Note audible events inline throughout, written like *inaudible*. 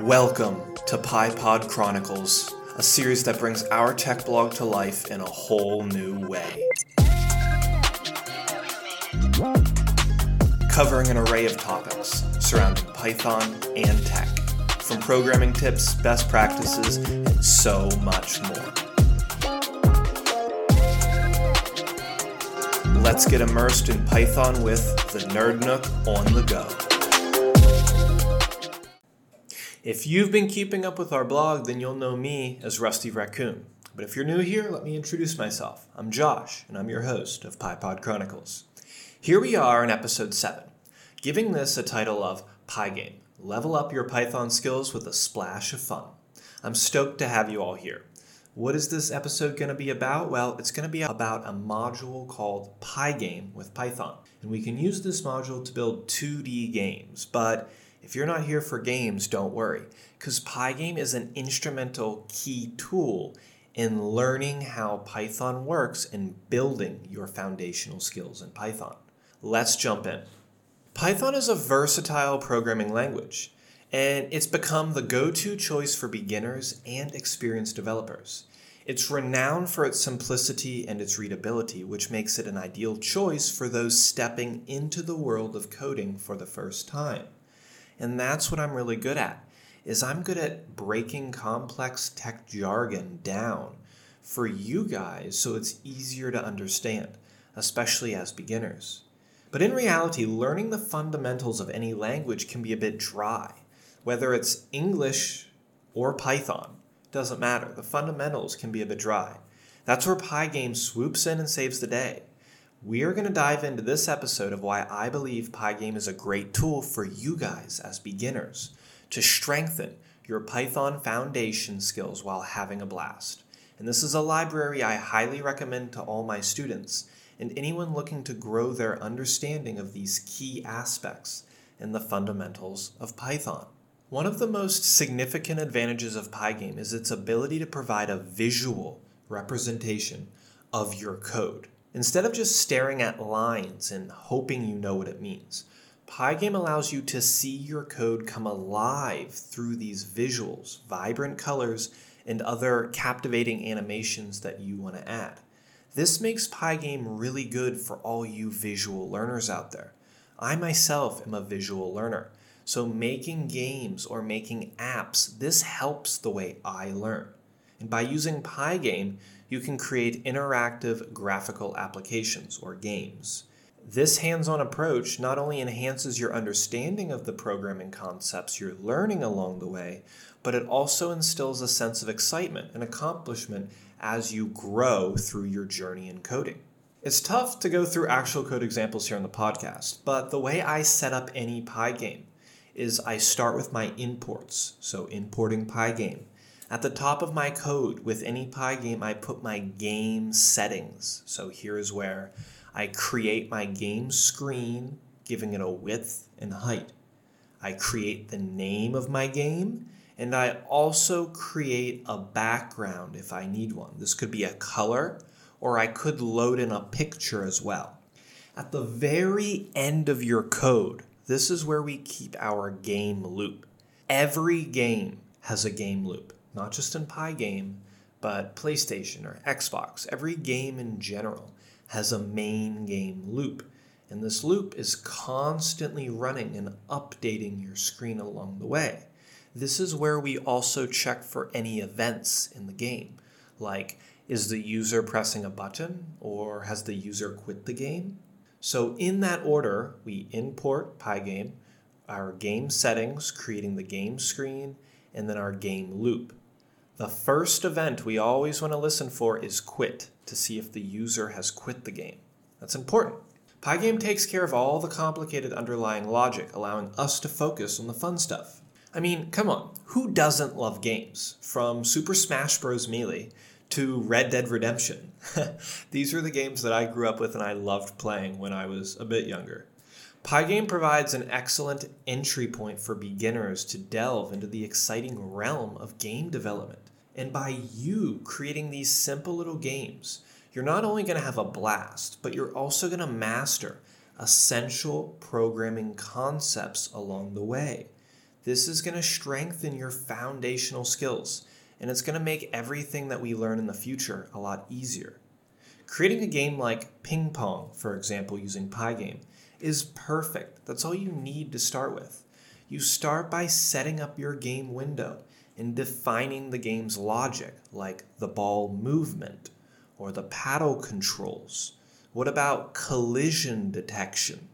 Welcome to PyPod Chronicles, a series that brings our tech blog to life in a whole new way. Covering an array of topics surrounding Python and tech, from programming tips, best practices, and so much more. Let's get immersed in Python with the Nerd Nook on the go. If you've been keeping up with our blog, then you'll know me as Rusty Raccoon. But if you're new here, let me introduce myself. I'm Josh, and I'm your host of PyPod Chronicles. Here we are in episode 7, giving this a title of Pygame Level Up Your Python Skills with a Splash of Fun. I'm stoked to have you all here. What is this episode going to be about? Well, it's going to be about a module called Pygame with Python. And we can use this module to build 2D games, but if you're not here for games, don't worry, because Pygame is an instrumental key tool in learning how Python works and building your foundational skills in Python. Let's jump in. Python is a versatile programming language, and it's become the go to choice for beginners and experienced developers. It's renowned for its simplicity and its readability, which makes it an ideal choice for those stepping into the world of coding for the first time. And that's what I'm really good at. Is I'm good at breaking complex tech jargon down for you guys so it's easier to understand, especially as beginners. But in reality, learning the fundamentals of any language can be a bit dry. Whether it's English or Python, doesn't matter. The fundamentals can be a bit dry. That's where Pygame swoops in and saves the day. We are going to dive into this episode of why I believe Pygame is a great tool for you guys as beginners to strengthen your Python foundation skills while having a blast. And this is a library I highly recommend to all my students and anyone looking to grow their understanding of these key aspects and the fundamentals of Python. One of the most significant advantages of Pygame is its ability to provide a visual representation of your code. Instead of just staring at lines and hoping you know what it means, Pygame allows you to see your code come alive through these visuals, vibrant colors, and other captivating animations that you want to add. This makes Pygame really good for all you visual learners out there. I myself am a visual learner, so making games or making apps, this helps the way I learn. And by using Pygame, you can create interactive graphical applications or games. This hands on approach not only enhances your understanding of the programming concepts you're learning along the way, but it also instills a sense of excitement and accomplishment as you grow through your journey in coding. It's tough to go through actual code examples here on the podcast, but the way I set up any Pygame is I start with my imports, so importing Pygame. At the top of my code with any Pygame, I put my game settings. So here's where I create my game screen, giving it a width and height. I create the name of my game, and I also create a background if I need one. This could be a color, or I could load in a picture as well. At the very end of your code, this is where we keep our game loop. Every game has a game loop not just in Pygame, but PlayStation or Xbox. Every game in general has a main game loop. And this loop is constantly running and updating your screen along the way. This is where we also check for any events in the game, like is the user pressing a button or has the user quit the game? So, in that order, we import Pygame, our game settings, creating the game screen, and then our game loop. The first event we always want to listen for is quit to see if the user has quit the game. That's important. Pygame takes care of all the complicated underlying logic, allowing us to focus on the fun stuff. I mean, come on, who doesn't love games? From Super Smash Bros. Melee to Red Dead Redemption. *laughs* These are the games that I grew up with and I loved playing when I was a bit younger. Pygame provides an excellent entry point for beginners to delve into the exciting realm of game development. And by you creating these simple little games, you're not only going to have a blast, but you're also going to master essential programming concepts along the way. This is going to strengthen your foundational skills, and it's going to make everything that we learn in the future a lot easier. Creating a game like ping pong, for example, using Pygame, is perfect. That's all you need to start with. You start by setting up your game window and defining the game's logic, like the ball movement or the paddle controls. What about collision detection?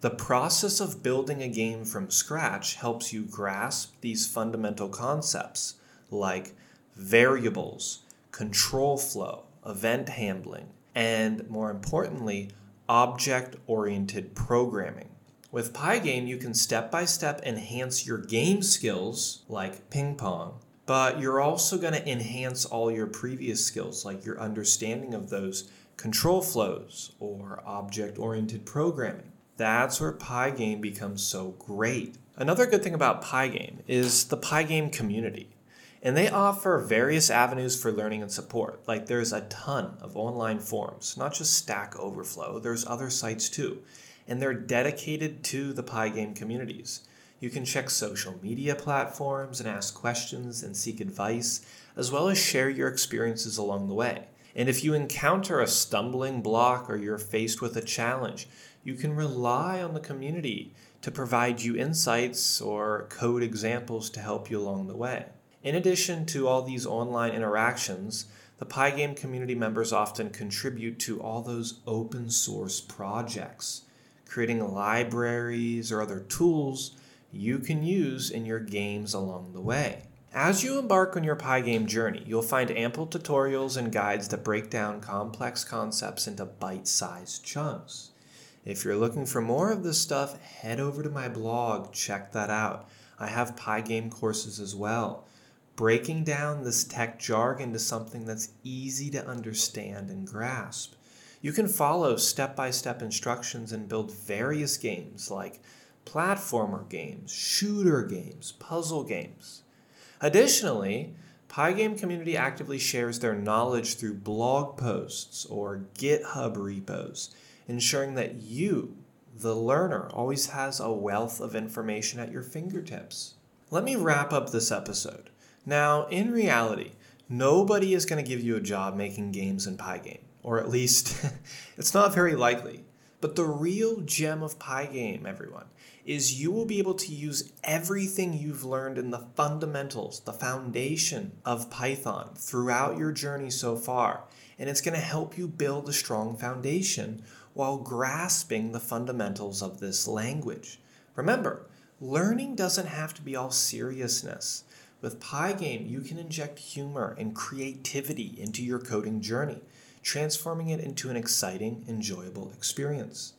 The process of building a game from scratch helps you grasp these fundamental concepts like variables, control flow, event handling, and more importantly, object oriented programming. With Pygame, you can step by step enhance your game skills, like ping pong, but you're also going to enhance all your previous skills, like your understanding of those control flows or object oriented programming. That's where Pygame becomes so great. Another good thing about Pygame is the Pygame community. And they offer various avenues for learning and support. Like there's a ton of online forums, not just Stack Overflow, there's other sites too. And they're dedicated to the Pygame communities. You can check social media platforms and ask questions and seek advice, as well as share your experiences along the way. And if you encounter a stumbling block or you're faced with a challenge, you can rely on the community to provide you insights or code examples to help you along the way. In addition to all these online interactions, the Pygame community members often contribute to all those open source projects, creating libraries or other tools you can use in your games along the way. As you embark on your Pygame journey, you'll find ample tutorials and guides that break down complex concepts into bite sized chunks. If you're looking for more of this stuff, head over to my blog, check that out. I have Pygame courses as well, breaking down this tech jargon to something that's easy to understand and grasp. You can follow step by step instructions and build various games like platformer games, shooter games, puzzle games. Additionally, Pygame community actively shares their knowledge through blog posts or GitHub repos, ensuring that you, the learner, always has a wealth of information at your fingertips. Let me wrap up this episode. Now, in reality, nobody is going to give you a job making games in Pygame, or at least *laughs* it's not very likely. But the real gem of Pygame, everyone, is you will be able to use everything you've learned in the fundamentals, the foundation of Python throughout your journey so far. And it's going to help you build a strong foundation while grasping the fundamentals of this language. Remember, learning doesn't have to be all seriousness. With Pygame, you can inject humor and creativity into your coding journey, transforming it into an exciting, enjoyable experience.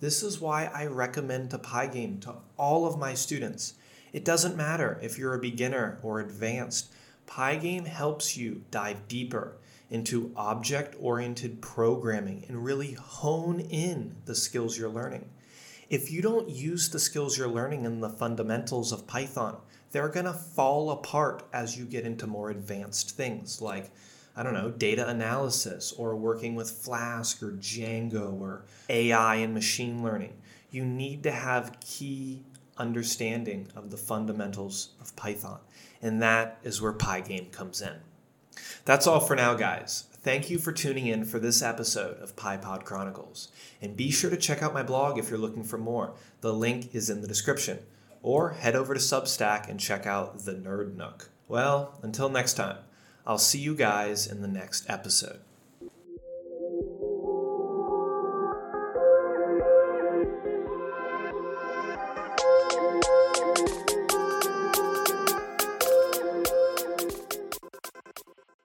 This is why I recommend to Pygame to all of my students. It doesn't matter if you're a beginner or advanced, Pygame helps you dive deeper into object oriented programming and really hone in the skills you're learning. If you don't use the skills you're learning in the fundamentals of Python, they're going to fall apart as you get into more advanced things like I don't know, data analysis or working with Flask or Django or AI and machine learning. You need to have key understanding of the fundamentals of Python. And that is where Pygame comes in. That's all for now, guys. Thank you for tuning in for this episode of PyPod Chronicles. And be sure to check out my blog if you're looking for more. The link is in the description. Or head over to Substack and check out the Nerd Nook. Well, until next time. I'll see you guys in the next episode.